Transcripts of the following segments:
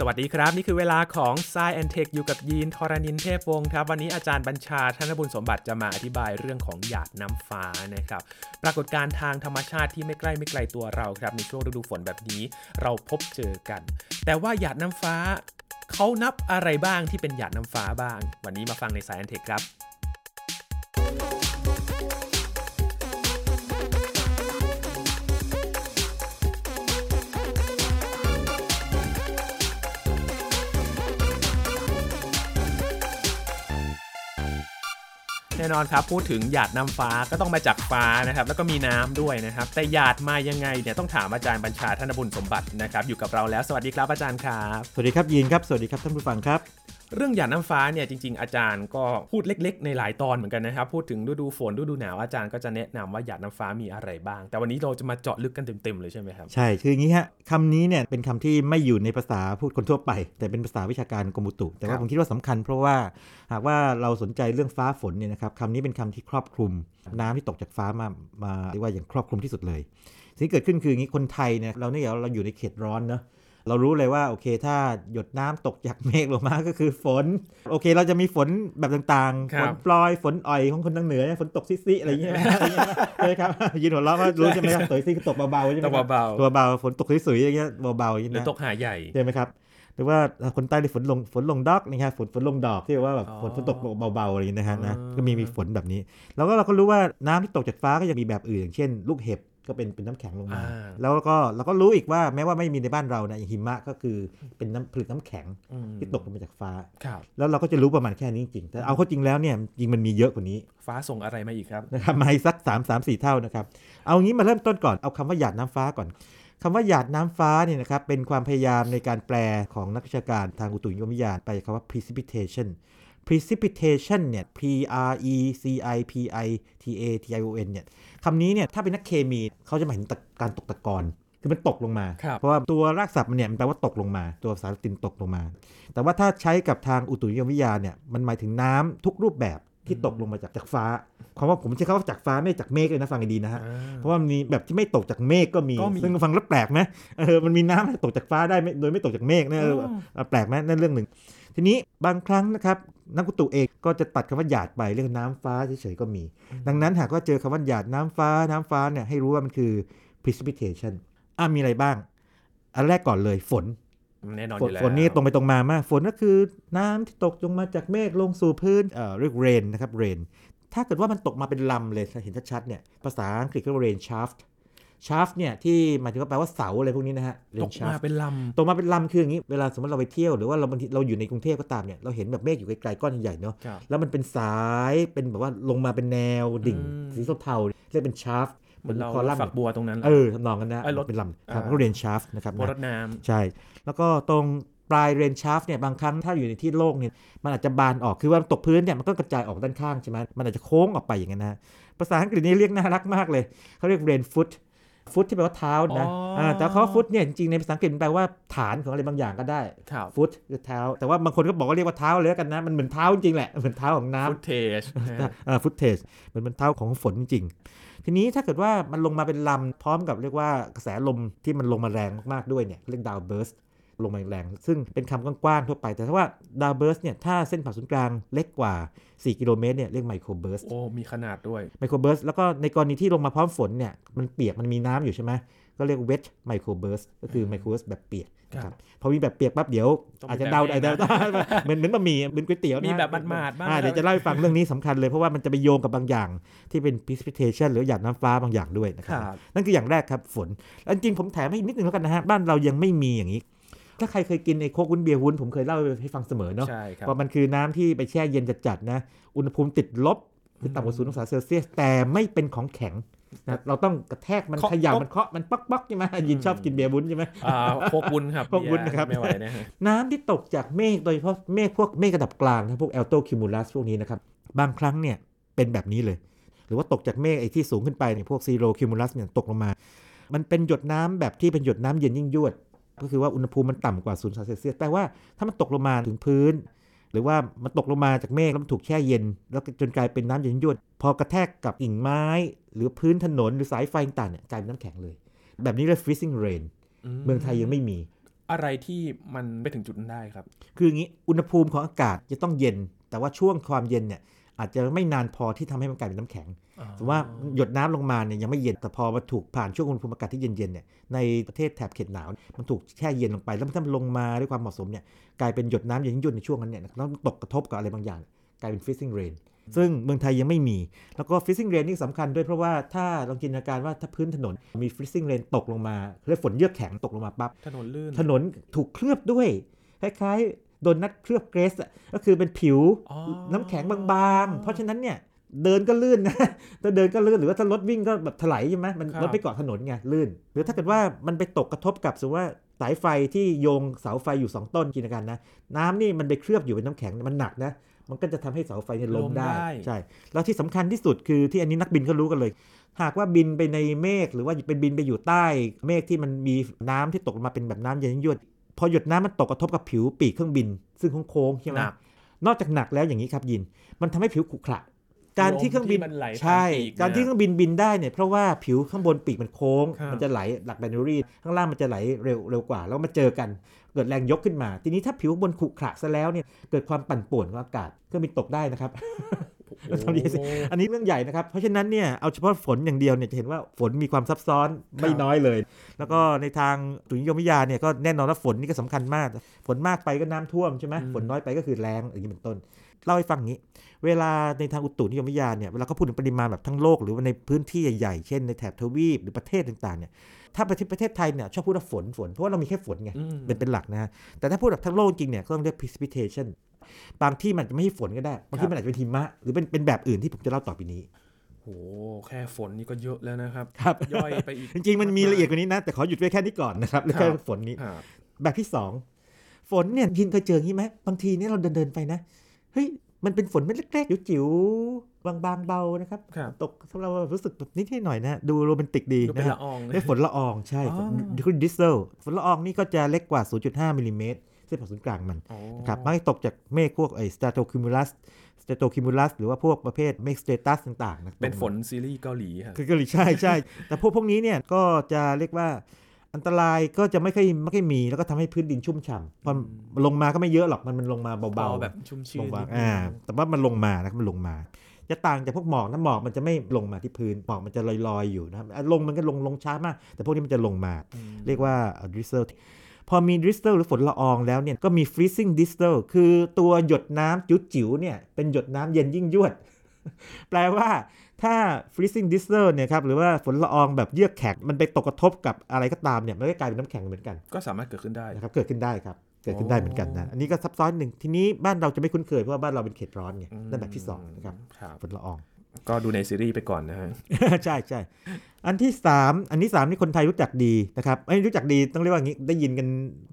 สวัสดีครับ นี่คือเวลาของ s ซแอนเทคอยู่กับยีนทรณินเทพวงศ์ครับ วันนี้อาจารย์บัญชาธนบุญสมบัติจะมาอธิบายเรื่องของหยาดน้ำฟ้านะครับ ปรากฏการณ์ทางธรรมชาติที่ไม่ใกล้ไม่ไกลตัวเราครับ ในช่วงฤดูฝนแบบนี้เราพบเจอกัน แต่ว่าหยาดน้ำฟ้าเขานับอะไรบ้างที่เป็นหยาดน้ำฟ้าบ้าง วันนี้มาฟังใน s ซแอนเทคครับ น่นอนครับ พูดถึงหยาดน้ำฟ้าก็ต้องมาจากฟ้านะครับ แล้วก็มีน้ำด้วยนะครับ แต่หยาดมายังไงเนี่ยต้องถามอาจารย์บัญชาธนบุญสมบัตินะครับ อยู่กับเราแล้ว สวัสดีครับอาจารย์ครับ สวัสดีครับยีนครับ สวัสดีครับท่านผู้ฟังครับ เรื่องหยาดน้ำฟ้าเนี่ยจริง ๆ อาจารย์ก็พูดเล็ก ๆ ในหลายตอนเหมือนกันนะครับ พูดถึงฤดูฝนฤดูหนาวอาจารย์ก็จะแนะนำว่าหยาดน้ำฟ้ามีอะไรบ้าง แต่วันนี้เราจะมาเจาะลึกกันเต็มๆเลยใช่ไหมครับ ใช่ คืออย่างนี้ฮะคำนี้เนี่ยเป็นคำที่ไม่อยู่ในภาษาพูดคนทั่วไป แต่เป็นภาษาวิชาการกรมอุตุ แต่ว่าผมคิดว่าสำคัญ เพราะว่าหากว่าเราสนใจเรื่องฟ้าฝนเนี่ยนะครับคำนี้เป็นคำที่ครอบคลุม น้ำที่ตกจากฟ้ามามาเรียกว่าอย่างครอบคลุมที่สุดเลยสิ่งที่เกิดขึ้นคืออย่างนี้คนไทยเนี่ยเราเนี่ยเราอยู่ในเขตร้อนเนอะ เรารู้เลยว่าโอเค ถ้าหยดน้ำตกจากเมฆลงมาก็คือฝน โอเค เราจะมีฝนแบบต่างๆครัฝบนปลอยฝนอ่อยของคนทางเหนือเนี่ยฝนตกซิๆอะไรอย่างเงี้ยอะไรอย่างเงี้ยใช่ไหมครับยินหัวเราะว่ารู้ใช่ไหมครับตกซิคือตกเบาๆใช่ไหมตกครับเบาๆตัวเบาฝนตกสวยๆอย่างเงี้ยเบาๆอย่างหรือเงี้ยตกหาใหญ่ใช่ไหมครับหรือว่าคนใต้ได้ฝนลงฝนลงดอกนะฮะฝนฝนลงดอกที่ว่าแบบอ๋อฝนฝนตกเบาๆอะไรอย่างเงี้ยนะฮะนะอ่าก็มีมีฝนแบบนี้ แล้วก็เราก็รู้ว่าน้ำที่ตกจากฟ้าก็ยังมีแบบอื่นอย่างเช่น ลูกเห็บ ก็เป็นเป็นน้ำแข็งลงมาอ่าแล้วก็เราก็รู้อีกว่าแม้ว่าไม่มีในบ้านเรานะอย่างหิมะก็คือเป็นน้ำผลึกน้ำแข็งอืมที่ตกลงมาจากฟ้าครับแล้วเราก็จะรู้ประมาณแค่นี้จริงๆแต่เอาเข้าจริงแล้วเนี่ยจริงมันมีเยอะกว่านี้ ฟ้าส่งอะไรมาอีกครับนะครับมาอีกสัก3 3 4 เท่านะครับ เอางี้มาเริ่มต้นก่อนเอาคำว่าหยาดน้ำฟ้าก่อนคำว่าหยาดน้ำฟ้าเนี่ยนะครับเป็นความพยายามในการแปลของนักวิชาการทางอุตุนิยมวิทยาไปคำว่า precipitation precipitation เนี่ย p r e c i p i t a t i o n เนี่ยคำนี้เนี่ย ถ้าเป็นนักเคมีเขาจะหมายถึงการตกตะกอนคือมันตกลงมาครับเพราะว่าตัวรากศัพท์มันเนี่ยมันแปลว่าตกลงมา ตัวภาษาละตินตกลงมา แต่ว่าถ้าใช้กับทางอุตุนิยมวิทยาเนี่ยมันหมายถึงน้ำทุกรูปแบบ ที่ตกลงมาจากจากฟ้าคำว่าผมใช้คำว่าจากฟ้าไม่จากเมฆเลยนะฟังให้ดีนะฮะอ่าเพราะว่ามันมีแบบที่ไม่ตกจากเมฆก็มีก็มีซึ่งฟังแล้วแปลกไหมเออมันมีน้ำตกจากฟ้าได้ไม่โดยไม่ตกจากเมฆเนี่ยเอออ๋อเออแปลกไหมนั่นเรื่องหนึ่ง ทีนี้บางครั้งนะครับนักอุตุเองก็จะตัดคำว่าหยาดไปเรื่องน้ำฟ้าเฉยๆก็มี ดังนั้นหากว่าเจอคำว่าหยาดน้ำฟ้าน้ำฟ้าเนี่ยให้รู้ว่ามันคือ precipitation อะมีอะไรบ้าง อันแรกก่อนเลยฝน แน่นอนฝอนยู่แล้วฝนนี่ตรงไปตรงมามาก ฝนก็คือน้ำที่ตกลงมาจากเมฆลงสู่พื้นเอ่อเรียก rain นะครับ rain ถ้าเกิดว่ามันตกมาเป็นลำเลยเห็นชัดๆเนี่ยภาษาอังกฤษเรียกว่า rain shaft shaft เนี่ยที่หมายถึงว่าแปลว่าเสาอะไรพวกนี้นะฮะต rain กมา shaft เป็นลตกมาเป็นลำคืออย่างนี้เวลาสมมติเราไปเที่ยวหรือว่าเราบางทีเราอยู่ในกรุงเทพก็ตามเนี่ยเราเห็นแบบเมฆอยู่ไกลๆก้อนใหญ่ๆเนาะำครับแล้วมันเป็นสายเป็นแบบว่าลงมาเป็นแนวดิ่งอืมสีเทาๆเรียกเป็น shaft เหมือนเราคอลัมน์ฝักบัวตรงนั้น เออทำนองกันนะไอ้รถเป็นลำครับอ่าก็ rain shaft นะครับบัวนะรดน้ใช่ แล้วก็ตรงปลายเรนชาร์ฟเนี่ยบางครั้งถ้าอยู่ในที่โล่งเนี่ยมันอาจจะบานออกคือว่าตกพื้นเนี่ยมันก็กระจายออกด้านข้างใช่ไหมมันอาจจะโค้งออกไปอย่างนั้นนะภาษาอังกฤษนี่เรียกน่ารักมากเลยเขาเรียกเรนฟุตฟุตที่แปลว่าเท้านะาแต่เขาฟุตเนี่ยจริงๆในภาษาอังกฤษมันแปลว่าฐานของอะไรบางอย่างก็ได้ำครับฟุตคือเท้า แต่ว่าบางคนก็บอกว่าเรียกว่าเท้าเลยแล้วกันนะ มันเหมือนเท้าจริงๆแหละ เหมือนเท้าของน้ำฟุตเทจฟุตเทจเหมือนมันเท้าของฝนจริงๆ ทีนี้ถ้าเกิดว่ามันลงมาเป็นลำพร้อมกับเรียกว่ากระแสลมที่มันลงมาแรงมากๆด้วยเนี่ยเรียกดาวเบิร์สลงมาแรง ซึ่งเป็นคำกว้างๆทั่วไป แต่ถ้าว่าดาวเบิร์สเนี่ยถ้าเส้นผ่าศูนย์กลางเล็กกว่า 4 กิโลเมตรเนี่ยเรียก microburst โอ้มีขนาดด้วย microburst แล้วก็ในกรณีที่ลงมาพร้อมฝนเนี่ยมันเปียกมันมีน้ำอยู่ใช่ไหม ก็เรียก wet microburst ก็คือ microburst แบบเปียกนะคครับพอมีแบบเปียกปั๊บเดี๋ยวต้องมีอาจจะเดาแบบได้แห้งเดานะเหมือนเหมือนบะหมี่เหมือนก๋วยเตี๋ยวนะมีแบบหมาดๆบ้างอ่าเดี๋ยวจะเล่าให้ฟังเรื่องนี้สำคัญเลยเพราะว่ามันจะไปโยงกับบางอย่างที่เป็น precipitation หรือหยาดน้ำฟ้าบางอย่างด้วยนะคครับครับนั่นคืออย่างแรกครับฝนแล้วจริงๆผมแถมให้อีกนิดนึงแล้วกันนะฮะบ้านเรายังไม่มีอย่างนี้ถ้าใครเคยกินไอ้โค้กวุ้นเบียร์วุ้นผมเคยเล่าให้ฟังเสมอเนาะใช่ครับว่ามันคือน้ำที่ไปแช่เย็นจัดๆนะ อุณหภูมิติดลบคือต่ำกว่าศูนย์องศาเซลเซียสแต่ไม่เป็นของแข็ง นะเราต้องกระแทกมันเคาะเขย่าป๊อกมันเคาะมันป๊อกป๊อกใช่ไหมยินชอบกินเบียร์วุ้นใช่ไหมอ่าโค้กวุ้นครับโค้กวุ้นนะครับไม่ไหวนะฮะน้ำที่ตกจากเมฆโดยเฉพาะเมฆพวกเมฆระดับกลางนะพวก altocumulus พวกนี้นะครับบางครั้งเนี่ยเป็นแบบนี้เลย หรือว่าตกจากเมฆไอ้ที่สูงขึ้นไปเนี่ยพวก cirrocumulus เนี่ยตกลงมา มันเป็นหยดน้ำแบบที่เป็นหยดน้ำเย็นยิ่งยวด ก็คือว่าอุณหภูมิมันต่ำกว่า0องศาเซลเซียสแปลว่าถ้ามันตกลงมาถึงพื้น หรือว่ามันตกลงมาจากเมฆแล้วมันถูกแช่เย็น แล้วจนกลายเป็นน้ำเย็นยวดพอกระแทกกับกิ่งไม้ หรือพื้นถนนหรือสายไฟต่างๆเนี่ยกลายเป็นน้ำแข็งเลย แบบนี้เรียก freezing rain เมืองไทยยังไม่มี อะไรที่มันไปถึงจุดนั้นได้ครับ คืออย่างนี้อุณหภูมิของอากาศจะต้องเย็น แต่ว่าช่วงความเย็นเนี่ย อาจจะไม่นานพอที่ทำให้มันกลายเป็นน้ำแข็งสมมติว่าหยดน้ำลงมาเนี่ยยังไม่เย็นแต่พอมาถูกผ่านช่วงอุณหภูมิอากาศที่เย็นๆเนี่ยในประเทศแถบเขตหนาว มันถูกแช่เย็นลงไป แล้วมันถ้ามันลงมาด้วยความเหมาะสมเนี่ยกลายเป็นหยดน้ำเย็นยุ่นในช่วงนั้นเนี่ยแล้วตกกระทบกับอะไรบางอย่าง กลายเป็น freezing rain ซึ่งเมืองไทยยังไม่มี แล้วก็ freezing rain นี่สำคัญด้วยเพราะว่าถ้าลองจินตนาการว่าถ้าพื้นถนนมี freezing rain ตกลงมาเรียกฝนเยือกแข็งตกลงมาปั๊บถนนลื่นถนนถูกเคลือบด้วยคล้ายๆ โดนนัดเคลือบเกรสอะก็คือเป็นผิวอ๋อน้ำแข็งบางๆ เพราะฉะนั้นเนี่ยเดินก็ลื่นนะถ้าเดินก็ลื่นหรือว่าถ้ารถวิ่งก็แบบถลายใช่ไหมมันครับรถไปเกาะถนนไงลื่น หรือถ้าเกิดว่ามันไปตกกระทบกับสมมติว่าสายไฟที่โยงเสาไฟอยู่ 2 ต้นจินตนาการนะน้ำนี่มันไปเคลือบอยู่เป็นน้ำแข็งมันหนักนะมันก็จะทำให้เสาไฟเนี่ยล้มได้ใช่แล้วที่สำคัญที่สุดคือที่อันนี้นักบินเขารู้กันเลย หากว่าบินไปในเมฆหรือว่าเป็นบินไปอยู่ใต้ เมฆที่มันมีน้ำที่ตกลงมาเป็นแบบน้ำเย็นยวด พอหยดน้ำมันตกกระทบกับผิวปีกเครื่องบิน ซึ่งโค้งๆใช่ไหมหนักนอกจากหนักแล้วอย่างนี้ครับยิน มันทำให้ผิวขรุขระการที่เครื่องบินลมที่มันไหลผ่านใช่ปีกเนี่ยการที่เครื่องบินบินได้เนี่ยเพราะว่าผิวข้างบนปีกมันโค้งครับมันจะไหลหลักไบนารีข้างล่างมันจะไหลเร็วเร็วกว่า แล้วมาเจอกัน เกิดแรงยกขึ้นมา ทีนี้ถ้าผิวบนขรุขระซะแล้วเนี่ยเกิดความปั่นป่วนของอากาศเครื่องบินตกได้นะครับโอ้ทำดีสิอันนี้เรื่องใหญ่นะครับ เพราะฉะนั้นเนี่ยเอาเฉพาะฝนอย่างเดียวเนี่ยจะเห็นว่าฝนมีความซับซ้อนไม่น้อยเลย แล้วก็ในทางตุนิยมวิทยาเนี่ยก็แน่นอนว่าฝนนี่ก็สำคัญมาก ฝนมากไปก็น้ำท่วมใช่ไหมฝนน้อยไปก็คือแรงอย่างนี้เป็นต้นเล่าให้ฟังอย่างนี้เวลาในทางอุตุนิยมวิทยาเนี่ยเวลาเขาพูดถึงปริมาณแบบทั้งโลกหรือว่าในพื้นที่ใหญ่ๆ เช่นในแถบทวีปหรือประเทศต่างๆเนี่ยถ้าประเทศประเทศไทยเนี่ยชอบพูดว่าฝนฝนเพราะว่าเรามีแค่ฝนไงอืมเป็นเป็นหลักนะฮะแต่ถ้าพูดแบบทั้งโลกจริงเนี่ยก็ต้องเรียก precipitation บางที่มันจะไม่ใช่ฝนก็ได้ บางที่มันอาจจะเป็นหิมะ หรือเป็นเป็นแบบอื่นที่ผมจะเล่าต่อไปนี้โหแค่ฝนนี่ก็เยอะแล้วนะครับครับย่อยไปอีก จริงๆ มันมีละเอียดกว่านี้นะ แต่ขอหยุดไว้แค่นี้ก่อนนะครับแล้วแค่ครับฝนนี้ครับแบบที่สองฝนเนี่ยยินเคยเจออย่างนี้ไหมบางทีเนี่ยเราเดินเดินๆไปนะเฮ้ยมันเป็นฝนเม็ดเล็กๆจิ๋วๆบางๆเบานะครับครับตกสำหรับเรารู้สึกแบบนิดๆหน่อยๆนะ ดูโรแมนติกดีดูเป็นะฮะละอองเรียกฝนละอองใช่อ๋อคือ drizzle ฝนละอองนี่ก็จะเล็กกว่า 0.5มิลลิเมตร เส้นผ่าศูนย์กลางมันอ๋อครับมักจะตกจากเมฆพวกไอ้ stratocumulus stratocumulus หรือว่าพวกประเภทเมฆ stratus ต่างๆนะเป็นฝนซีรีส์เกาหลีครับคือเกาหลีใช่ใช่แต่พวกพวกนี้เนี่ยก็จะเรียกว่าอันตรายก็จะไม่ค่อยไม่ค่อยมีแล้วก็ทำให้พื้นดินชุ่มฉ่ำพอลงมาก็ไม่เยอะหรอกมันมันลงมาเบาเบาๆแบบชุ่มชื่นบางนิดนึงๆอ่าแต่ว่ามันลงมานะมันลงมา จะต่างจากพวกหมอกนะหมอกมันจะไม่ลงมาที่พื้นหมอกมันจะลอยๆอยู่นะครับอะลงมันก็ลงลงช้ามาก แต่พวกนี้มันจะลงมาอืมเรียกว่า drizzle พอมี drizzle หรือฝนละอองแล้วเนี่ยก็มี freezing drizzle คือตัวหยดน้ำจิ๋วๆเนี่ยเป็นหยดน้ำเย็นยิ่งยวด แปลว่าถ้า freezing drizzle เนี่ยครับหรือว่าฝนละอองแบบเยือกแข็งมันไปตกกระทบกับอะไรก็ตามเนี่ยมันก็กลายเป็นน้ำแข็งเหมือนกัน ก็สามารถเกิดขึ้นได้นะครับเกิดขึ้นได้ครับเกิดขึ้นได้เหมือนกันนะอันนี้ก็ซับซ้อนหนึ่งทีนี้บ้านเราจะไม่คุ้นเคยเพราะว่าบ้านเราเป็นเขตร้อนไงนั่นแบบที่สองนะครับครับฝนละออง ก็ดูในซีรีส์ไปก่อนนะฮะ ใช่ใช่อันที่ 3 อันที่3นี่คนไทยรู้จักดีนะครับไม่รู้จักดีต้องเรียกว่าอย่างนี้ได้ยินกัน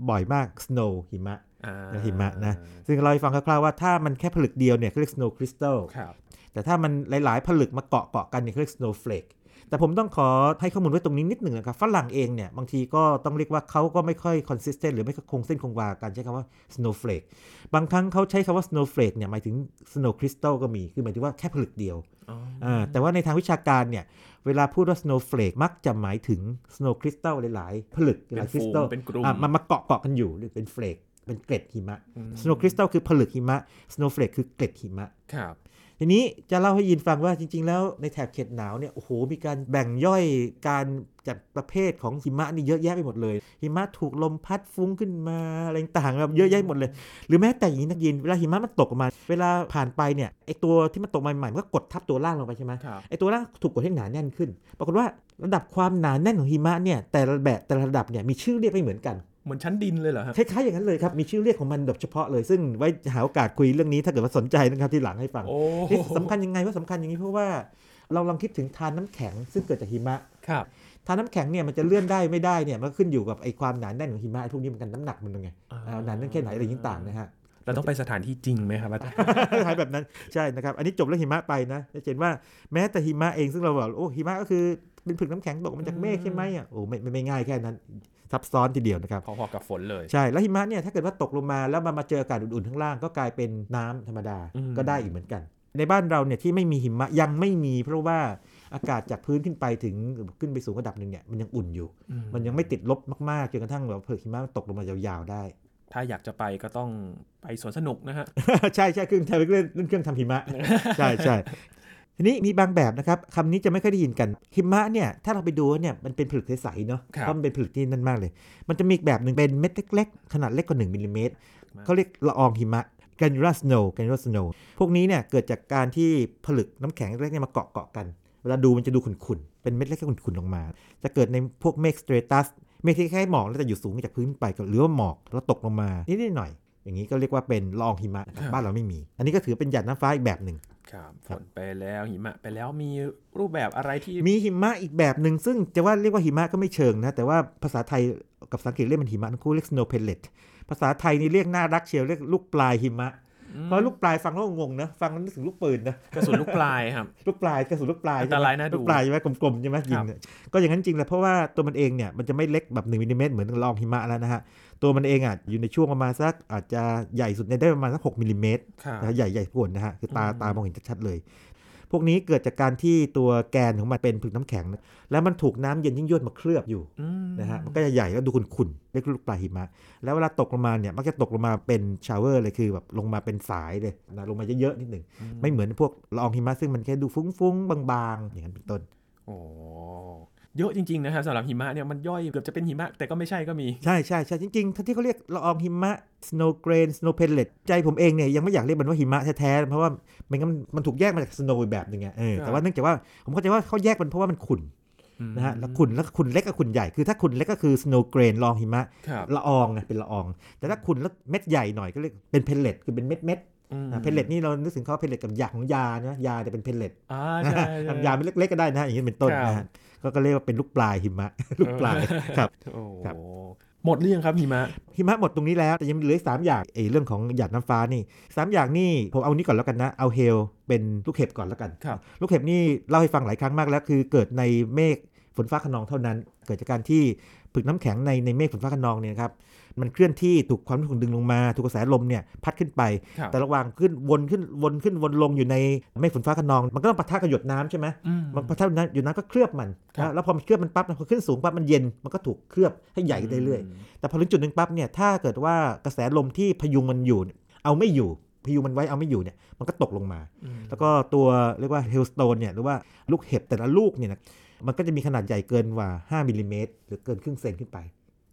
บ่อยมาก snow หิมะอ่าหิมะนะซึ่งเราให้ฟังคร่าวๆว่าถ้ามันแค่ผลึกเดียวเนี่ยเขาเรียก snow crystal ครับแต่ถ้ามันหลายๆผลึกมาเกาะเกาะกันเนี่ยเขาเรียก snowflake แต่ผมต้องขอให้ข้อมูลไว้ตรงนี้นิดหนึ่งนะครับฝรั่งเองเนี่ยบางทีก็ต้องเรียกว่าเขาก็ไม่ค่อย consistent หรือไม่คงเส้นคงวาการใช้คำว่า snowflake บางครั้งเขาใช้คำว่า snowflake เนี่ยหมายถึง snow crystal ก็มี คือหมายถึงว่าแค่ผลึกเดียวอ๋ออ่าแต่ว่าในทางวิชาการเนี่ยเวลาพูดว่า snowflake มักจะหมายถึง snow crystal หลาย ๆ ผลึกหเป็นลายคฝูริสงตัลเป็นกลุ่มอะมันมาเกาะเกาะกันอยู่หรือเป็นเฟลกเป็นเกล็ดหิมะอืม snow crystal คือผลึกหิมะ snowflake คือเกล็ดหิมะครับ ทีนี้จะเล่าให้ยินฟังว่าจริง ๆ แล้วในแถบเขตหนาวเนี่ยโอ้โหมีการแบ่งย่อยการจัดประเภทของหิมะนี่เยอะแยะไปหมดเลย หิมะถูกลมพัดฟุ้งขึ้นมาอะไรต่างๆแบบเยอะแยะหมดเลย หรือแม้แต่อย่างนี้นักยินเวลาหิมะมันตกออกมา เวลาผ่านไปเนี่ยไอตัวที่มันตกมาใหม่ๆมันก็กดทับตัวล่างลงไปใช่ไหมครับไอตัวล่างถูกกดให้หนาแน่นขึ้น ปรากฏว่าระดับความหนาแน่นของหิมะเนี่ยแต่ละแบบแต่ละระดับเนี่ยมีชื่อเรียกไม่เหมือนกัน เหมือนชั้นดินเลยเหรอฮะคล้ายๆอย่างนั้นเลยครับ มีชื่อเรียกของมันแบบเฉพาะเลย ซึ่งไว้หาโอกาสคุยเรื่องนี้ถ้าเกิดว่าสนใจนะครับที่หลังให้ฟังโอ้นี่สำคัญยังไงว่าสำคัญอย่างนี้เพราะว่าเราลองคิดถึงทานน้ำแข็งซึ่งเกิดจากหิมะครับทานน้ำแข็งเนี่ยมันจะเลื่อนได้ไม่ได้เนี่ยมันก็ขึ้นอยู่กับไอ้ความหนาแน่นของหิมะไอ้พวกนี้เหมือนกันน้ำหนักมันเป็นไงอ่าหนาแน่นแค่ไหนอะไรยิ่งต่างนะฮะเราต้องไปสถานที่จริงไหมครับอาจารย์คล้ายแบบนั้นใช่นะครับ อันนี้จบเรื่องหิมะไปนะจะเห็นว่าแม้แต่หิมะเองซึ่งเราบอกโอ้หิมะก็คือ เป็นผึกน้ำแข็งตกมาจากเมฆใช่ไหมอะโอ้ไม่ไม่ไม่ง่ายแค่นั้นซับซ้อนทีเดียวนะครับพอๆกับฝนเลยใช่แล้วหิมะเนี่ยถ้าเกิดว่าตกลงมาแล้วมามาเจออากาศอุ่นๆข้างล่างก็กลายเป็นน้ำธรรมดาอืมก็ได้อีกเหมือนกัน ในบ้านเราเนี่ยที่ไม่มีหิมะยังไม่มี เพราะว่าอากาศจากพื้นขึ้นไปถึงขึ้นไปสูงระดับหนึ่งเนี่ยมันยังอุ่นอยู่ มันยังไม่ติดลบมากๆจนกระทั่งแบบเผือกหิมะมันตกลงมายาวๆได้ถ้าอยากจะไปก็ต้องไปสวนสนุกนะฮะ ใช่ใช่เครื่องทำเล่นเล่นเครื่องทำหิมะ ใช่ใช่ ทีนี้มีบางแบบนะครับคำนี้จะไม่ค่อยได้ยินกันหิมะเนี่ยถ้าเราไปดูเนี่ยมันเป็นผลึกใสๆเนาะครับเพราะมันเป็นผลึกที่นั่นมากเลย มันจะมีอีกแบบหนึ่งเป็นเม็ดเล็กๆ ขนาดเล็กกว่า1มิลลิเมตรเขาเรียกละอองหิมะ granular snow granular snow พวกนี้เนี่ยเกิดจากการที่ผลึกน้ำแข็งเล็กๆเนี่ยมาเกาะเกาะกัน เวลาดูมันจะดูขุ่นๆ เป็นเม็ดเล็กๆขุ่นๆออกมา จะเกิดในพวกเมฆสเตรตัสเมฆที่คล้ายๆหมอกแล้วแต่อยู่สูงจากพื้นไปหรือว่าหมอกแล้วตกลงมานิดๆหน่อยๆอย่างนี้ก็เรียกว่าเป็นละอองหิมะนะครับบ้านเราไม่มี อันนี้ก็ถือเป็นหยาดน้ำฟ้าอีกแบบหนึ่ง ครับฝครับนไปแล้วหิมะไปแล้วมีรูปแบบอะไรที่มีหิมะอีกแบบหนึ่งซึ่งจะว่าเรียกว่าหิมะก็ไม่เชิงนะ แต่ว่าภาษาไทยกับภาษาอังกฤษเรียกมันหิมะทั้งคู่เรียก snow pellet ภาษาไทยนี่เรียกน่ารักเชียวเรียกลูกปลายหิมะเพราะลูกปลายฟังแล้วงงนะฟังแล้วนึกถึงลูกปืนนะกระสุนลูกปลายครับลูกปลายกระสุนลูกปลายอันตรายน่าดูลูกปลายใช่ไหมกลมๆใช่ไหมยิงเนี่ยก็อย่างนั้นจริงแหละเพราะว่าตัวมันเองเนี่ยมันจะไม่เล็กแบบ1มิลลิเมตรเหมือนละอองหิมะแล้วนะฮะ ตัวมันเองอะอยู่ในช่วงประมาณสักอาจจะใหญ่สุดในยได้ประมาณสัก6มิลลิเมตรครับนะฮะใหญ่ใหญ่กว่านะฮะคือตาอืมตามองเห็นชัดๆเลย พวกนี้เกิดจากการที่ตัวแกนของมันเป็นผลึกน้ำแข็งนะแล้วมันถูกน้ำเย็นยิ่งยวดมาเคลือบอยู่อืมนะฮะมันก็จะใหญ่แล้วดูขุ่นๆเรียกลูกปรายหิมะ แล้วเวลาตกลงมาเนี่ยมักจะตกลงมาเป็น shower เลยคือแบบลงมาเป็นสายเลยนะลงมาเยอะๆนิดหนึ่งไม่เหมือนพวกละอองหิมะซึ่งมันแค่ดูฟุ้งๆบางๆอย่างนั้นเป็นต้นโอ้ เยอะจริงๆนะครับสำหรับหิมะเนี่ยมันย่อยเกือบจะเป็นหิมะ แต่ก็ไม่ใช่ก็มี ใช่ใช่ใช่จริงๆที่เขาเรียกละอองหิมะ snow grain snow pellet ใจผมเองเนี่ยยังไม่อยากเรียกมันว่าหิมะแท้ๆเพราะว่ามันก็มันถูกแยกมาจาก snow อีกแบบหนึ่งไงเออครับแต่ว่าเนื่องจากว่าผมเข้าใจว่าเขาแยกมันเพราะว่ามันขุ่นนะฮะแล้วขุ่นแล้วขุ่นเล็กกับขุ่นใหญ่คือถ้าขุ่นเล็กก็คือ snow grain ละอองหิมะครับละอองไงเป็นละออง แต่ถ้าขุ่นแล้วเม็ดใหญ่หน่อยก็เรียกเป็น pellet คือเป็นเม็ดเม็ดอืม pellet นี่เรานึกถึงเขา pellet กับยาของยานะยาจะเป็น pellet อ่าใช่ใช่ทำยาเป็นเล็กๆก็ได้นะฮะอย่างนี้เป็นต้นครับนะฮะ ก็ก็เรียกว่าเป็นลูกปลายหิมะ ลูกปลายครับโอ้ครับหมดเรื่องครับหิมะหิมะหมดตรงนี้แล้วแต่ยังเหลืออีกสามอย่างไอ้เรื่องของหยาดน้ำฟ้านี่สามอย่างนี่ผมเอานี้ก่อนแล้วกันนะ เอาเฮลเป็นลูกเห็บก่อนแล้วกันครับลูกเห็บนี่เล่าให้ฟังหลายครั้งมากแล้ว คือเกิดในเมฆฝนฟ้าขนองเท่านั้น เกิดจากการที่ผึกน้ำแข็งในในเมฆฝนฟ้าขนองเนี่ยนะครับ มันเคลื่อนที่ถูกความถูกดึงลงมา ถูกกระแสลมเนี่ยพัดขึ้นไปครับแต่ระหว่างขึ้นวนขึ้นวนขึ้นวนลงอยู่ในเมฆฝนฟ้าคะนอง มันก็ต้องปะทะกับหยดน้ำใช่ไหมอืมมันปะทะกับน้ำหยดน้ำก็เคลือบมันครับนะแล้วพอมันเคลือบมันปั๊บนะพอขึ้นสูงปั๊บมันเย็นมันก็ถูกเคลือบให้ใหญ่ขึ้นเรื่อยๆแต่พอถึงจุดหนึ่งปั๊บเนี่ยถ้าเกิดว่ากระแสลมที่พยุงมันอยู่ เอาไม่อยู่พยุงมันไว้เอาไม่อยู่เนี่ยมันก็ตกลงมาอืมแล้วก็ตัวเรียกว่า hailstone เนี่ยหรือว่าลูกเห็บแต่ละลูกเนี่ยนะมันก็จะมีขนาดใหญ่เกินกว่า 5มิลลิเมตรหรือเกินครึ่งเซนขึ้นไป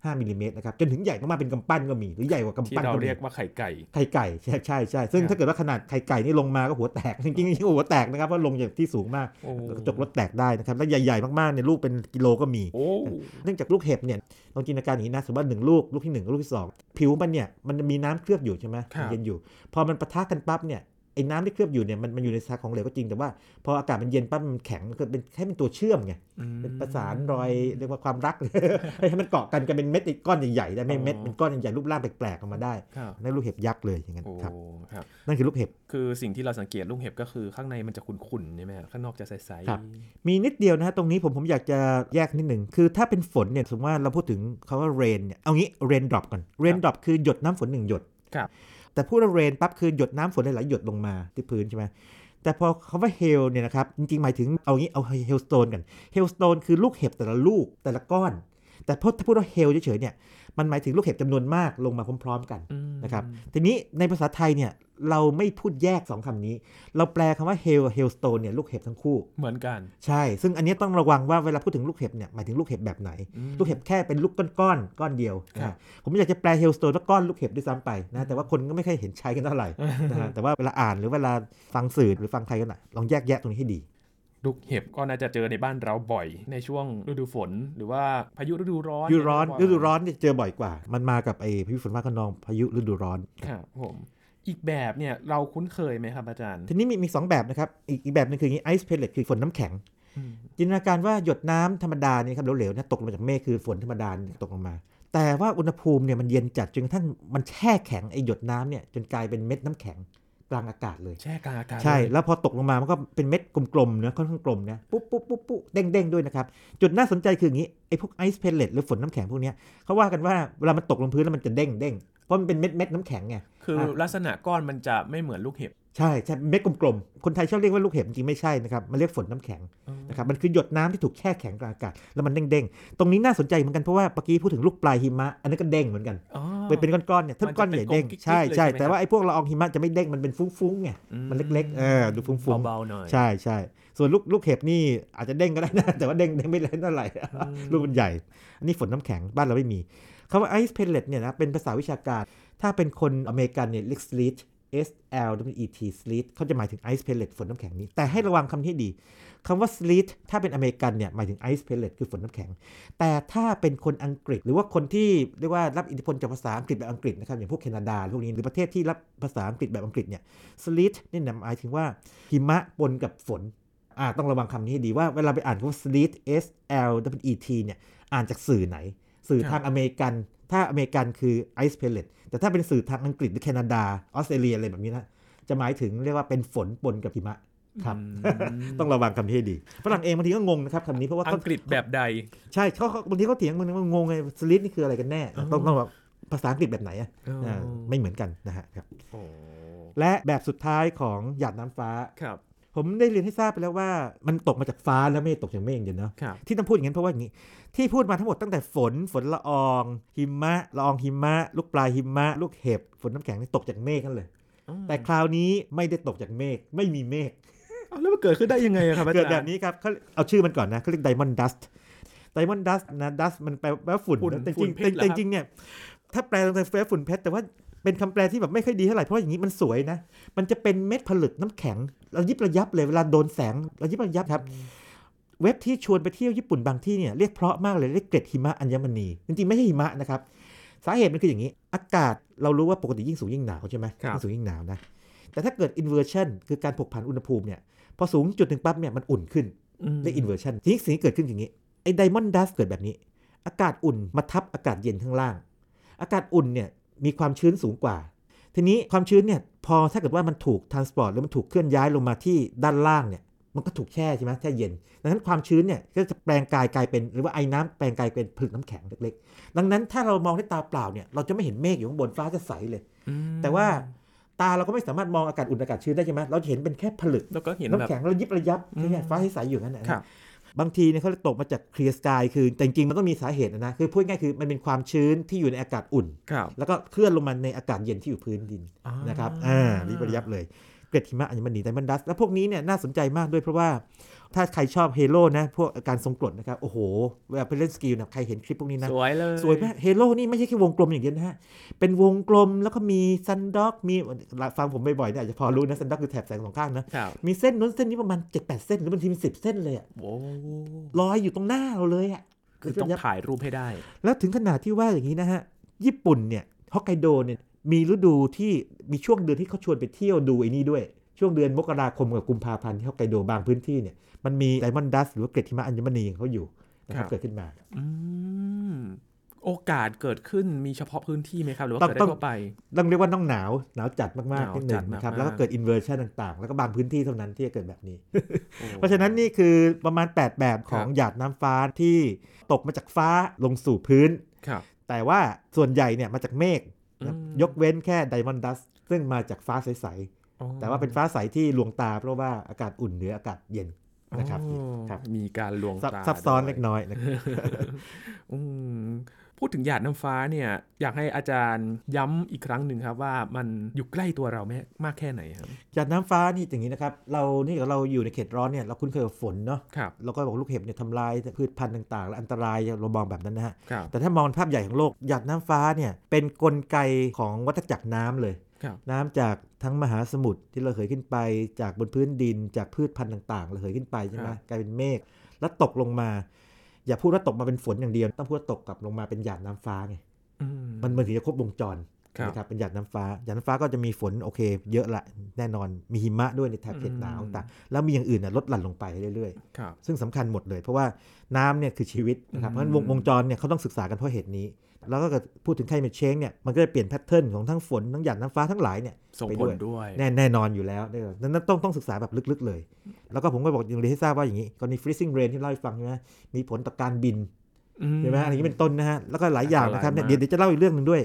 5มิลลิเมตรนะครับจนถึงใหญ่มากๆเป็นกำปั้นก็มี หรือใหญ่กว่ากำที่ปั้นเราก็มีเรียกว่าไข่ไก่ไข่ไก่ใช่ใช่ใช่ซึ่งครับถ้าเกิดว่าขนาดไข่ไก่นี่ลงมาก็หัวแตกจริงๆจริงๆหัวแตกนะครับเพราะลงจากที่สูงมากโอ้กระจกรถแตกได้นะครับแล้วใหญ่ๆมากๆเนี่ยลูกเป็นกิโลก็มีโอ้เนื่องจากลูกเห็บเนี่ยลองจินตนาการอย่างนี้นะสมมติว่าหนึ่งลูกลูกที่หนึ่งกับลูกที่สองผิวมันเนี่ยมันมีน้ำเคลือบอยู่ใช่ไหมครับเย็นอยู่ พอมันปะทะกันปั๊บเนี่ย ไอ้น้ำที่เคลือบอยู่เนี่ยมันมันอยู่ในสารของเหลวก็จริงแต่ว่า พออากาศมันเย็นปั๊บมันแข็งมันก็เป็นแค่เป็นตัวเชื่อมไงอืมเป็นประสานรอยเรียกว่าความรักให้มันเกาะกันกันเป็นเม็ดอีกก้อนใหญ่ๆได้ไม่เม็ดอ๋อเป็นก้อนใหญ่ๆรูปร่างแปลกๆออกมาได้ครับนั่นลูกเห็บยักษ์เลยอย่างนั้นโอ้ครับครับนั่นคือลูกเห็บคือสิ่งที่เราสังเกตลูกเห็บก็คือข้างในมันจะขุ่นๆใช่ไหมครับข้างนอกจะใสครับมีนิดเดียวนะฮะตรงนี้ผมผมอยากจะแยกนิดหนึ่งคือถ้าเป็นฝนเนี่ยสมมติว่าเราพูดถึงคาว่า rain เนี่ยเอางี้ rain drop ก่อน rain drop คือหยดน้ำฝนหนึ่งหยดครับ แต่พูดว่าเรนปั๊บคือหยดน้ำฝนหลายๆหยดลงมาที่พื้นใช่ไหมแต่พอคาว่าเฮลเนี่ยนะครับจริงๆ หมายถึงเอางี้เอาเฮลสโตนกันเฮลสโตนคือลูกเห็บแต่ละลูกแต่ละก้อน แต่พอถ้าพูดว่า hail เฉยๆเนี่ยมันหมายถึงลูกเห็บจำนวนมากลงมาพร้อม ๆ กันอืมนะครับทีนี้ในภาษาไทยเนี่ยเราไม่พูดแยกสองคำนี้ เราแปลคำว่า hail hailstone เนี่ยลูกเห็บทั้งคู่เหมือนกัน ใช่ ซึ่งอันนี้ต้องระวังว่าเวลาพูดถึงลูกเห็บเนี่ยหมายถึงลูกเห็บแบบไหนอืมลูกเห็บแค่เป็นลูกก้อนๆก้อนเดียวครับนะผมอยากจะแปล hailstone ว่าก้อนลูกเห็บด้วยซ้ำไปนะแต่ว่าคนก็ไม่เคยเห็นใช้กันเท่าไหร่นะฮะแต่ว่าเวลาอ่านหรือเวลาฟังสื่อหรือฟังใครกันน่ะลองแยกแยะตรงนี้ให้ดี ลูกเห็บก็น่าจะเจอในบ้านเราบ่อย ในช่วงฤดูฝน หรือว่าพายุฤดูร้อนฤดูร้อนเยฤดูร้อนเนี่ยเจอบ่อยกว่า มันมากับไอ้พายุฝนฟ้าคะนองพายุฤดูร้อนครับผมอีกแบบเนี่ยเราคุ้นเคยไหมครับอาจารย์ ทีนี้มีมีสองแบบนะครับ อีกอีกแบบหนึ่งคืออย่างนี้ ice pellet คือฝนน้ำแข็งอืมจินตนาการว่าหยดน้ำธรรมดาเนี่ยครับเหลวๆนะตกลงมาจากเมฆคือฝนธรรมดาเนี่ยตกลงมา แต่ว่าอุณหภูมิเนี่ยมันเย็นจัดจนกระทั่งมันแช่แข็งไอ้หยดน้ำเนี่ยจนกลายเป็นเม็ดน้ำแข็ง กลางอากาศเลยแช่กลางอากาศใช่เลยแล้วพอตกลงมามันก็เป็นเม็ดกลมๆเนะค่อนข้างกลมนะปุ๊บปุ๊บปุ๊บปุ๊บเด้งเด้งๆด้วยนะครับ จุดน่าสนใจคืออย่างนี้ไอ้พวก ice pellet หรือฝนน้ำแข็งพวกเนี้ยเขาว่ากันว่าเวลามันตกลงพื้นแล้วมันจะเด้งเด้งเพราะมันเป็นเม็ดเม็ดน้ำแข็งไงคืออะลักษณะก้อนมันจะไม่เหมือนลูกเห็บ ใช่ใช่เม็ดกลมๆ คนไทยชอบเรียกว่าลูกเห็บจริงๆไม่ใช่นะครับ มันเรียกฝนน้ำแข็งนะครับ มันคือหยดน้ำที่ถูกแช่แข็งกลางอากาศแล้วมันเด้งๆ ตรงนี้น่าสนใจเหมือนกันเพราะว่าเมื่อกี้พูดถึงลูกปลายหิมะ อันนั้นก็เด้งเหมือนกันอ๋อเป็นเป็นก้อนๆเนี่ยถ้ามันจะก้อนใหญ่เด้งเป็นกลมกิ๊กๆใช่เลยใช่ใช่ไหมแต่ว่าไอ้พวกละอองหิมะจะไม่เด้ง มันเป็นฟุ้งๆไง มันเล็กๆ เออ ดูฟุ้งๆ เบาๆหน่อย ใช่ใช่ส่วนลูกลูกเห็บนี่อาจจะเด้งก็ได้นะ แต่ว่าเด้งเด้งไม่แรงเท่าไหร่ลูกมันใหญ่ อันนี้ฝนน้ำแข็งบ้านเราไม่มีคำว่า ice pellet เนี่ยนะเป็นภาษาวิชาการ ถ้าเป็นคนอเมริกันเนี่ยเรียก sleet S L W E T sleet เขาจะหมายถึง ice pellet ฝนน้ำแข็งนี้ แต่ให้ระวังคำที่ดีคำว่า sleet ถ้าเป็นอเมริกันเนี่ยหมายถึง ice pellet คือฝนน้ำแข็ง แต่ถ้าเป็นคนอังกฤษ หรือว่าคนที่เรียกว่ารับอิทธิพลจากภาษาอังกฤษแบบอังกฤษนะครับอย่างพวกแคนาดาพวกนี้หรือประเทศที่รับภาษาอังกฤษแบบอังกฤษเนี่ย sleet นี่หมายถึงว่าหิมะปนกับฝนอ่าต้องระวังคำนี้ให้ดีว่าเวลาไปอ่านคำว่า sleet S L W E T เนี่ยอ่านจากสื่อไหน สื่อทางอเมริกัน ถ้าอเมริกันคือ ice pellet แต่ถ้าเป็นสื่อทางอังกฤษหรือแคนาดาออสเตรเลียอะไรแบบนี้นะจะหมายถึงเรียกว่าเป็นฝนปนกับหิมะครับต้องระวังคำนี้ให้ดีฝรั่งเองบางทีก็งงนะครับคำนี้เพราะว่าอัเขางกฤษแบบใด ใช่เขาเขาบางทีเขาเถียงมันงงไงสลิดนี่คืออะไรกันแน่อ๋อต้องต้องแบบภาษาอังกฤษแบบไหนอะอ๋ออ่าไม่เหมือนกันนะฮะครับโอ้และแบบสุดท้ายของหยาดน้ำฟ้าครับ ผมได้เรียนให้ทราบไปแล้วว่ามันตกมาจากฟ้าแล้วไม่ได้ตกจากเมฆเดียวเนาะครับที่ต้องพูดอย่างนั้นเพราะว่าอย่างนี้ ที่พูดมาทั้งหมดตั้งแต่ฝนฝนละออง หิมะละอองหิมะ ลูกปลายหิมะ ลูกเห็บฝนน้ำแข็งนี่ตกจากเมฆนั่นเลย แต่คราวนี้ไม่ได้ตกจากเมฆไม่มีเมฆเอาแล้วมันเกิดขึ้นได้ยังไงอะครับอาจารย์เกิดแบบนี้ครับเขาเอาชื่อมันก่อนนะเขาเรียกไดมอนด์ดัสต์ไดมอนด์ดัสต์นะดัสมันแปลว่าฝุ่นฝุ่นนะแต่จฝุ่รินงเพชรเหรอแต่ครับจริงๆเนี่ยถ้าแปลตรงๆแปลฝุ่นเพชรแต่ว่า เป็นคำแปลที่แบบไม่ค่อยดีเท่าไหร่เพราะอย่างนี้มันสวยนะ มันจะเป็นเม็ดผลึกน้ำแข็งระยิบระยับเลยเวลาโดนแสงระยิบระยับครับ เว็บที่ชวนไปเที่ยวญี่ปุ่นบางที่เนี่ยเรียกเพราะมากเลยเรียกเกล็ดหิมะอัญมณีจริงๆไม่ใช่หิมะนะครับสาเหตุมันคืออย่างนี้ อากาศเรารู้ว่าปกติยิ่งสูงยิ่งหนาวใช่ไหมครับยิ่งสูงยิ่งหนาวนะแต่ถ้าเกิด inversion คือการผกผันอุณหภูมิเนี่ยพอสูงจุดหนึ่งปั๊บเนี่ยมันอุ่นขึ้นมเรียก inversion ทีนี้สิ่งที่เกิดขึ้นอย่างนี้ไอ้ diamond dust เกิดแบบนี้ อากาศอุ่นมาทับอากาศเย็นข้างล่าง อากาศอุ่นเนี่ย มีความชื้นสูงกว่า ทีนี้ความชื้นเนี่ยพอถ้าเกิดว่ามันถูก transport หรือมันถูกเคลื่อนย้ายลงมาที่ด้านล่างเนี่ยมันก็ถูกแช่ใช่ไหมแช่เย็น ดังนั้นความชื้นเนี่ยก็จะแปลงกายกลายเป็นหรือว่าไอ้น้ำแปลงกายเป็นผลึกน้ำแข็งเล็กๆ ดังนั้นถ้าเรามองด้วยตาเปล่าเนี่ยเราจะไม่เห็นเมฆอยู่ข้างบนฟ้าจะใสเลยอืมแต่ว่าตาเราก็ไม่สามารถมองอากาศอุ่นอากาศชื้นได้ใช่ไหมเราจะเห็นเป็นแค่ผลึกแล้วก็เห็นแบบน้ำแข็งระยิบระยับอืมเนี่ยฟ้าใสๆอยู่นั่นแหละครั บบางทีเนี่ยเขาตกมาจากเคลียร์สกายคือแต่จริงๆมันต้องมีสาเหตุนะนะคือพูดง่ายๆคือมันเป็นความชื้นที่อยู่ในอากาศอุ่นครับแล้วก็เคลื่อนลงมาในอากาศเย็นที่อยู่พื้นดินอ่านนะครับอ่ารีบระยับเลย เกล็ดหิมะอัญมณีไดมอนด์ดัสแล้วพวกนี้เนี่ยน่าสนใจมากด้วยเพราะว่าถ้าใครชอบเฮโ o นะพวกการทรงกรดนะครับ โอ้โห เวลาไปเล่นสกีนะใครเห็นคลิปพวกนี้นะ สวยเลย สวยมากเฮโ o นี่ไม่ใช่แค่วงกลมอย่างเดียวนะฮะ เป็นวงกลมแล้วก็มี sundog มีฟังผมบ่อยๆเนี่ยอาจจะพอรู้นะ sundog คือแถบแสงสองข้างนะครับมีเส้นนู้นเส้นนี้ประมาณ 7 8 เส้น หรือบางทีมี10เส้นเลยอะโอ้ลอยอยู่ตรงหน้าเราเลยอะคือต้องถ่ายรูปให้ได้ แล้วถึงขนาดที่ว่าอย่างนี้นะฮะญี่ปุ่นเนี่ยฮอกไกโดเนี่ย มีฤดูที่มีช่วงเดือนที่เขาชวนไปเที่ยวดูไอ้นี่ด้วย ช่วงเดือนมกราคมกับกุมภาพันธ์ที่ฮอกไกโดบางพื้นที่เนี่ยมันมี diamond dust หรือว่าเกล็ดหิมะอัญมณีของเขาอยู่นะคครับเกิดขึ้นมาอืมโอกาสเกิดขึ้นมีเฉพาะพื้นที่ไหมครับ หรือว่าต้องเกิดได้ต้องทั่วไป ต้องเรียกว่าต้องหนาวหนาวจัดมากหๆนิดหนึ่งนะครับหนาวจัดมากๆแล้วก็เกิด inversion ต่างๆ แล้วก็บางพื้นที่เท่านั้นที่จะเกิดแบบนี้โอ้เพราะฉะนั้นนี่คือประมาณ 8 แบบของครับหยาดน้ำฟ้าที่ตกมาจากฟ้าลงสู่พื้นครับแต่ว่าส่วนใหญ่เนี่ยมาจากเมฆนะอืม ยกเว้นแค่ diamond dust ซึ่งมาจากฟ้าใสอ๋อๆแต่ว่าเป็นฟ้าใสที่ลวงตาเพราะว่าอากาศอุ่นเหนืออากาศเย็นนะครับอ๋อครับมีการลวงซับตาซับซ้อนด้วยเล็กน้อยนะครับอืม พูดถึงหยาดน้ำฟ้าเนี่ยอยากให้อาจารย์ย้ำอีกครั้งหนึ่งครับว่ามันอยู่ใกล้ตัวเราแม่มากแค่ไหนครับหยาดน้ำฟ้านี่อย่างนี้นะครับเรานี่เราอยู่ในเขตร้อนเนี่ยเราคุ้นเคยกับฝนเนาะครับเราก็บอกลูกเห็บเนี่ยทำลายพืชพันธุ์ต่างๆ และอันตรายเรามองแบบนั้นนะฮะครับแต่ถ้ามองภาพใหญ่ของโลกหยาดน้ำฟ้าเนี่ยเป็นกลไกของวัฏจักรน้ำเลยครับน้ำจากทั้งมหาสมุทรที่ระเหยขึ้นไปจากบนพื้นดินจากพืชพันธุ์ต่างๆระเหยขึ้นไปใช่ไหมครับกลายเป็นเมฆแล้วตกลงมา อย่าพูดว่าตกมาเป็นฝนอย่างเดียว ต้องพูดว่าตกกลับลงมาเป็นหยาดน้ำฟ้าไงอืมมันมันถึงจะครบวงจรครับ นะครับเป็นหยาดน้ำฟ้าหยาดน้ำฟ้าก็จะมีฝนโอเค เยอะละแน่นอนมีหิมะด้วยในแถบเขตหนาวอืมต่างๆแล้วมีอย่างอื่นน่ะลดหลั่นลงไปเรื่อยๆครับซึ่งสำคัญหมดเลย เพราะว่าน้ำเนี่ยคือชีวิตนะครับอืมเพราะฉะนั้นวงวงจรเนี่ยเขาต้องศึกษากันเพราะเหตุนี้ แล้วก็พูดถึงไคลเมทเชงเนี่ยมันก็จะเปลี่ยนแพทเทิร์นของทั้งฝนทั้งหยาดน้ำฟ้าทั้งหลายเนี่ยส่งไปผด้ลวยด้วยแน่แน่นอนอยู่แล้วเนี่ยนั้นต้องต้องศึกษาแบบลึกๆเลย แล้วก็ผมก็บอกอย่างเรียนให้ทราบว่าอย่างนี้กรณี freezing rain ที่เล่าให้ฟังใช่ไหมมีผลต่อการบินใช่ไหมอันนี้เป็นต้นนะฮะแล้วก็หลายอย่างนะครับเนี่ยอันตรายมากเดี๋ยวเดี๋ยวจะเล่าอีกเรื่องหนึ่งด้วย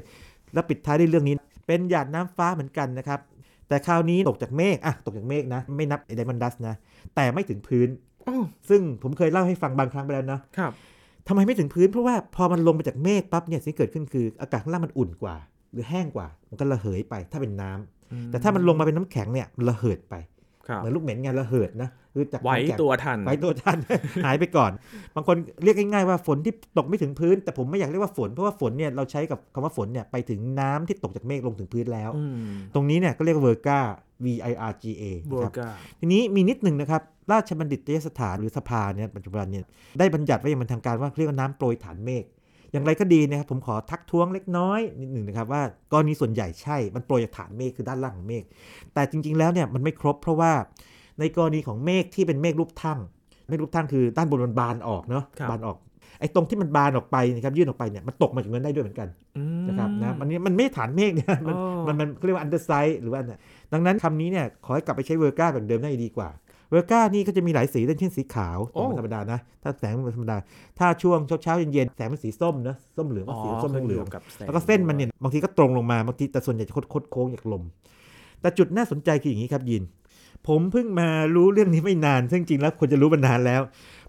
แล้วปิดท้ายด้วยเรื่องนี้ เป็นหยาดน้ำฟ้าเหมือนกันนะครับ แต่คราวนี้ตกจากเมฆอะตกจากเมฆนะ ไม่นับไอไดมอนดัสนะ แต่ไม่ถึงพื้นอ้าวซึ่งผมเคยเล่าให้ฟังบางครั้งไปแล้วนะครับทำไมไม่ถึงพื้นเพราะว่าพอมันลงไปจากเมฆปั๊บเนี่ยสิ่งที่เกิดขึ้นคืออากาศข้างล่างมันอุ่นกว่า หรือแห้งกว่า มันก็ระเหยไปถ้าเป็นน้ำแต่ถ้ามันลงมาเป็นน้ำแข็งเนี่ยมันระเหิดไปครับ เหมือนลูกเหม็นไงระเหิดนะคือจากไหวน้ำแข็งตัวทันไว้ตัวท่านหายไปก่อน บางคนเรียกง่ายๆว่าฝนที่ตกไม่ถึงพื้น แต่ผมไม่อยากเรียกว่าฝนเพราะว่าฝนเนี่ยเราใช้กับคำว่าฝนเนี่ยไปถึงน้ำที่ตกจากเมฆลงถึงพื้นแล้วอืมตรงนี้เนี่ยก็เรียกว่าเวอร์กา V I R G A โบนะครับกาทีนี้มีนิดหนึ่งนะครับ ราชบัณฑิตยสถานหรือสภาเนี่ยปัจจุบันเนี่ยได้บัญญัติไว้อย่างเป็นทางการว่าเรียกว่าน้ำโปรยฐานเมฆ อย่างไรก็ดีนะครับผมขอทักท้วงเล็กน้อยนิดหนึ่งนะครับว่ากรณีส่วนใหญ่ใช่มันโปรยจากฐานเมฆคือด้านล่างของเมฆแต่จริง ๆ แล้วเนี่ยมันไม่ครบเพราะว่าในกรณีของเมฆที่เป็นเมฆรูปทั่งเมฆรูปทั่งคือด้านบนมันบานออกเนาะครับบานออกไอ้ตรงที่มันบานออกไปนะครับยื่นออกไปเนี่ยมันตกมาจากนั้นได้ด้วยเหมือนกันอืมนะครับนะมันนี่มันไม่ฐานเมฆเนี่ยมันอ๋อมันมันเขาเรียกว่า underside หรือว่าเนี่ยดังนั้นคำนี้เนี่ยขอให้กลับไปใช้ virga แบบเดิมได้ดีกว่า virga นี่ก็จะมีหลายสีเช่นสีขาวโอ้ธรรมดานะ ถ้าแสงมันธรรมดา ถ้าช่วงเช้าๆเย็นๆแสงเป็นสีส้มเนอะส้มเหลืองก็อสีส้มเหลือง อ๋อขึ้นอยู่กับแสงแล้วก็เส้นมันเนี่ยบางทีก็ตรงลงมาบางทีแต่ส่วนใหญ่จะคดๆโค้งจากลม แต่จุดน่าสนใจคืออย่างนี้ครับยิน ผมเพิ่งมารู้เรื่องนี้ไม่นานซึ่งจริงแล้วควรจะรู้มานานแล้ว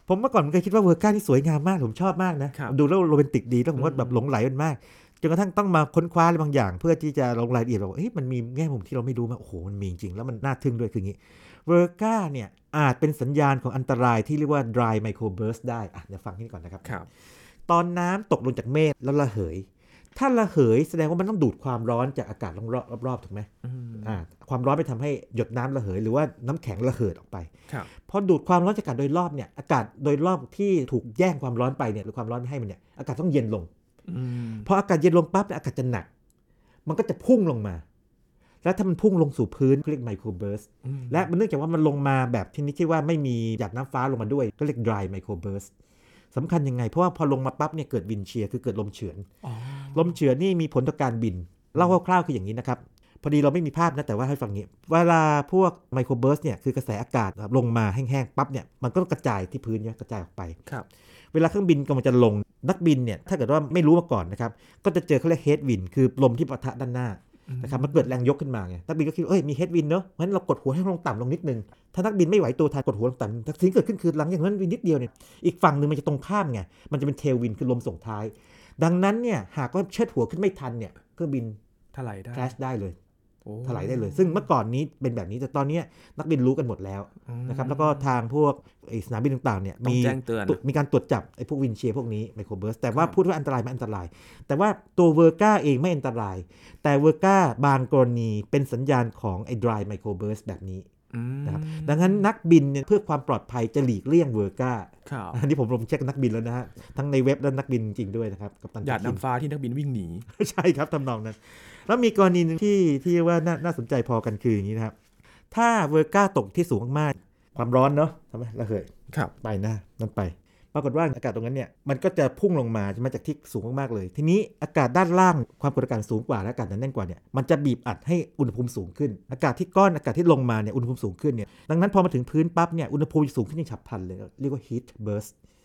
ผมเมื่อก่อนผมเคยคิดว่า virga นี่สวยงามมาก ผมชอบมากนะครับดูแล้วโรแมนติกดีแล้วผมก็อืมแบบหลงไหลมันมาก จนกระทั่งต้องมาค้นคว้าอะไรบางอย่าง เพื่อที่จะลงรายละเอียดว่าเฮ้ยมันมีแง่มุมที่เราไม่รู้มาโอ้โหมันมีจริงๆแล้วมันน่าทึ่งด้วยคืออย่างนี้ เวอร์ก้าเนี่ยอาจเป็นสัญญาณของอันตรายที่เรียกว่า dry microburst ได้อะเดี๋ยวฟังที่นี่ก่อนนะครับครับตอนน้ำตกลงจากเมฆแล้วระเหย ถ้าระเหยแสดงว่ามันต้องดูดความร้อนจากอากาศรอบๆรอบๆถูกไหมอืมอ่าความร้อนไปทำให้หยดน้ำระเหย หรือว่าน้ำแข็งระเหิดออกไปครับพอดูดความร้อนจากอากาศโดยรอบเนี่ยอากาศโดยรอบที่ถูกแย่งความร้อนไปเนี่ยหรือความร้อนไม่ให้มันเนี่ยอากาศต้องเย็นลงอืมพออากาศเย็นลงปั๊บเนี่ยอากาศจะหนัก มันก็จะพุ่งลงมา แล้วถ้ามันพุ่งลงสู่พื้นเรียก microburst อืมและมันเนื่องจากว่ามันลงมาแบบที่นี้ที่ว่าไม่มีหยาดน้ำฟ้าลงมาด้วย ก็เรียก dry microburst สำคัญยังไง เพราะว่าพอลงมาปั๊บเนี่ยเกิด wind shear คือเกิดลมเฉือนอ๋อลมเฉือนนี่มีผลต่อการบิน เล่าคร่าวๆคืออย่างนี้นะครับ พอดีเราไม่มีภาพนะ แต่ว่าให้ฟังนี้ เวลาพวก microburst เนี่ยคือกระแสอากาศนะครับลงมาแห้งๆปั๊บเนี่ยมันก็ต้องกระจายที่พื้นเนี่ยกระจายออกไปครับเวลาเครื่องบินกำลังจะลงนักบินเนี่ยถ้าเกิดว่าไม่รู้มาก่อนนะครับก็จะเจอเขาเรียก headwind คือลมที่ปะทะด้านหน้า นะครับมันเกิดแรงยกขึ้นมาไงนักบินก็คิดว่าเอ้ยมี headwind เนอะเพราะฉะนั้นเรากดหัวให้ลงต่ำลงนิดนึงถ้านักบินไม่ไหวตัวทันกดหัวลงต่ำแต่สิ่งที่เกิดขึ้นคือหลังจากนั้นวินาทีเดียวเนี่ยอีกฝั่งหนึ่งมันจะตรงข้ามไงมันจะเป็น tailwind คือลมส่งท้าย ดังนั้นเนี่ยหากว่าเชิดหัวขึ้นไม่ทันเนี่ยเครื่องบินไถลได้ crash ได้เลยโอ้ ไถลได้เลย ซึ่งเมื่อก่อนนี้เป็นแบบนี้แต่ตอนเนี้ยนักบินรู้กันหมดแล้วอืมนะครับแล้วก็ทางพวกไอ้สนามบินต่างๆเนี่ยต้องมีแจ้งเตือนตรวจมีการตรวจจับไอ้พวก wind shear พวกนี้ microburst แต่ว่าครับพูดว่าอันตรายไหมอันตราย แต่ว่าตัว virga เองไม่อันตราย แต่ virga บางกรณีเป็นสัญญาณของไอ้ dry microburst แบบนี้อืมนะครับดังนั้นนักบินเนี่ยเพื่อความปลอดภัยจะหลีกเลี่ยง virga ครับอันนี้ผมลงเช็คนักบินแล้วนะฮะทั้งในเว็บและนักบินจริงๆด้วยนะครับกัปตันคิม หยาดน้ำฟ้าที่นักบินวิ่งหนี ใช่ครับทำนองนั้น แล้วมีกรณีหนึงที่ที่ว่าน่าน่าสนใจพอกันคืออย่างนี้นะครับ ถ้าเวอร์ก้าตกที่สูงมากๆความร้อนเนาะทำไมระเหยครับไปนะนั่นไป ปรากฏว่าอากาศตรงนั้นเนี่ยมันก็จะพุ่งลงมาจะมาจากที่สูงมากๆเลย ทีนี้อากาศด้านล่างความกดอากาศสูงกว่าและอากาศนั้นแน่นกว่าเนี่ยมันจะบีบอัดให้อุณหภูมิสูงขึ้น อากาศที่ก้อนอากาศที่ลงมาเนี่ยอุณหภูมิสูงขึ้นเนี่ยดังนั้นพอมาถึงพื้นปั๊บเนี่ยอุณหภูมิจะสูงขึ้นอย่างฉับพลันเลยเรียกว่า heat burst ครับ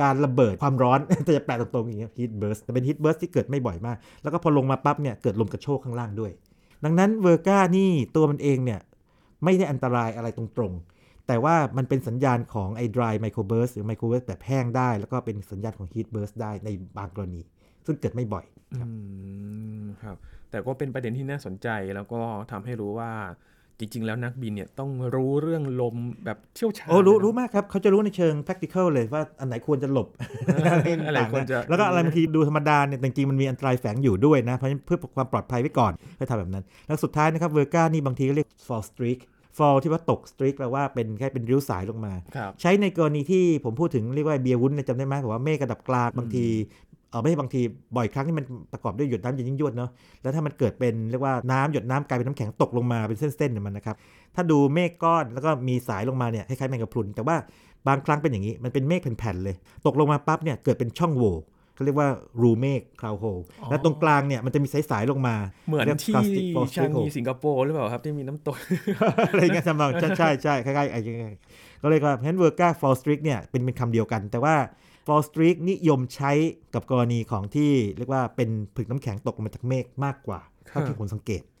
การระเบิดความร้อนแต่จะแปลตรงๆอย่างเงี้ย heat burst แต่เป็น heat burst ที่เกิดไม่บ่อยมาก แล้วก็พอลงมาปั๊บเนี่ยเกิดลมกระโชกข้างล่างด้วย ดังนั้นเวอร์ก้านี่ตัวมันเองเนี่ยไม่ได้อันตรายอะไรตรงๆ แต่ว่ามันเป็นสัญญาณของไอ้ dry microburst หรือ microburst แบบแห้งได้ แล้วก็เป็นสัญญาณของ heat burst ได้ในบางกรณี ซึ่งเกิดไม่บ่อยอืมครับแต่ก็เป็นประเด็นที่น่าสนใจแล้วก็ทำให้รู้ว่า จริง ๆ แล้วนักบินเนี่ยต้องรู้เรื่องลมแบบเชี่ยวชาญโอ้รู้นะรู้มากครับเขาจะรู้ในเชิง practical เลยว่าอันไหนควรจะหลบอะไรต่างๆควรจะแล้วก็อะไรบางทีดูธรรมดาเนี่ยแต่จริงๆมันมีอันตรายแฝงอยู่ด้วยนะเพราะฉะนั้นเพื่อความปลอดภัยไว้ก่อนให้ทำแบบนั้น แล้วสุดท้ายนะครับเวอร์ก้านี่บางทีก็เรียก fall streak fall ที่ว่าตก streak แปลว่าเป็นแค่เป็นริ้วสายลงมาครับใช้ในกรณีที่ผมพูดถึงเรียกว่าเบียร์วุ้นเนี่ยจำได้ไหมบอกว่าเมฆระดับกลางบางที เออไม่ใช่บางทีบ่อยครั้งที่มันประกอบด้วยหยดน้ำเย็นยิ่งยวดเนาะแล้วถ้ามันเกิดเป็นเรียกว่าน้ำหยดน้ำกลายเป็นน้ำแข็งตกลงมาเป็นเส้นๆเนี่ยมันนะครับถ้าดูเมฆก้อนแล้วก็มีสายลงมาเนี่ยคล้ายๆแมงกะพรุน แต่ว่าบางครั้งเป็นอย่างนี้มันเป็นเมฆแผ่นๆเลย ตกลงมาปั๊บเนี่ยเกิดเป็นช่องโหว่เขาเรียกว่ารูเมฆ cloud hole อ๋อแล้วตรงกลางเนี่ยมันจะมีสายๆลงมา เหมือนรียกที่ plastic fall ชาง streak งี hole สิงคโปร์หรือเปล่าครับ ที่มีน้ำตก อะไรเงี้ยทำนองใช่ใช่ใช่คล้ายๆไอ้ยังไงก็เลยว่าเพราะฉะนั้น virga fall streak เนี่ยเป็นเป็นคำเดียวกัน แต่ว่า Fall Streak นิยมใช้กับกรณีของที่เรียกว่าเป็นผลึกน้ำแข็งตกลงมาจากเมฆมากกว่าเท่าที่ผมสังเกตอืม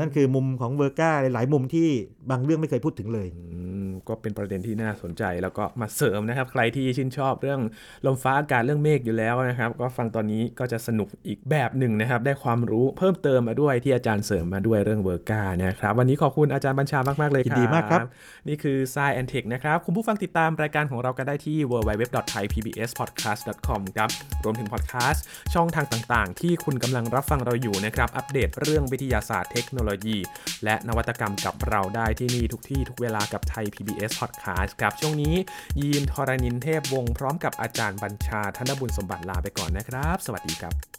นั่นคือมุมของ vir ga หลายๆมุมที่บางเรื่องไม่เคยพูดถึงเลยอืมก็เป็นประเด็นที่น่าสนใจแล้วก็มาเสริมนะครับ ใครที่ชื่นชอบเรื่องลมฟ้าอากาศเรื่องเมฆอยู่แล้วนะครับ ก็ฟังตอนนี้ก็จะสนุกอีกแบบหนึ่งนะครับ ได้ความรู้เพิ่มเติมมาด้วยที่อาจารย์เสริมมาด้วยเรื่อง virga นะครับ วันนี้ขอบคุณอาจารย์บัญชามาก ๆ เลยครับยินดีมากครับ นี่คือ Sci and Tech นะครับ คุณผู้ฟังติดตามรายการของเรากันได้ที่ www.thaipbspodcast.com ครับรวมถึงพอดแคสต์ช่องทางต่าง ๆ ที่คุณกำลังรับฟังเราอยู่นะครับอัปเดตเรื่องวิทยาศาสตร์เทคโนโลยี และนวัตกรรมกับเราได้ที่นี่ทุกที่ทุกเวลากับไทย PBS Podcast ครับช่วงนี้ยีนทรณินเทพวงศ์พร้อมกับอาจารย์บัญชาธนบุญสมบัติลาไปก่อนนะครับ สวัสดีครับ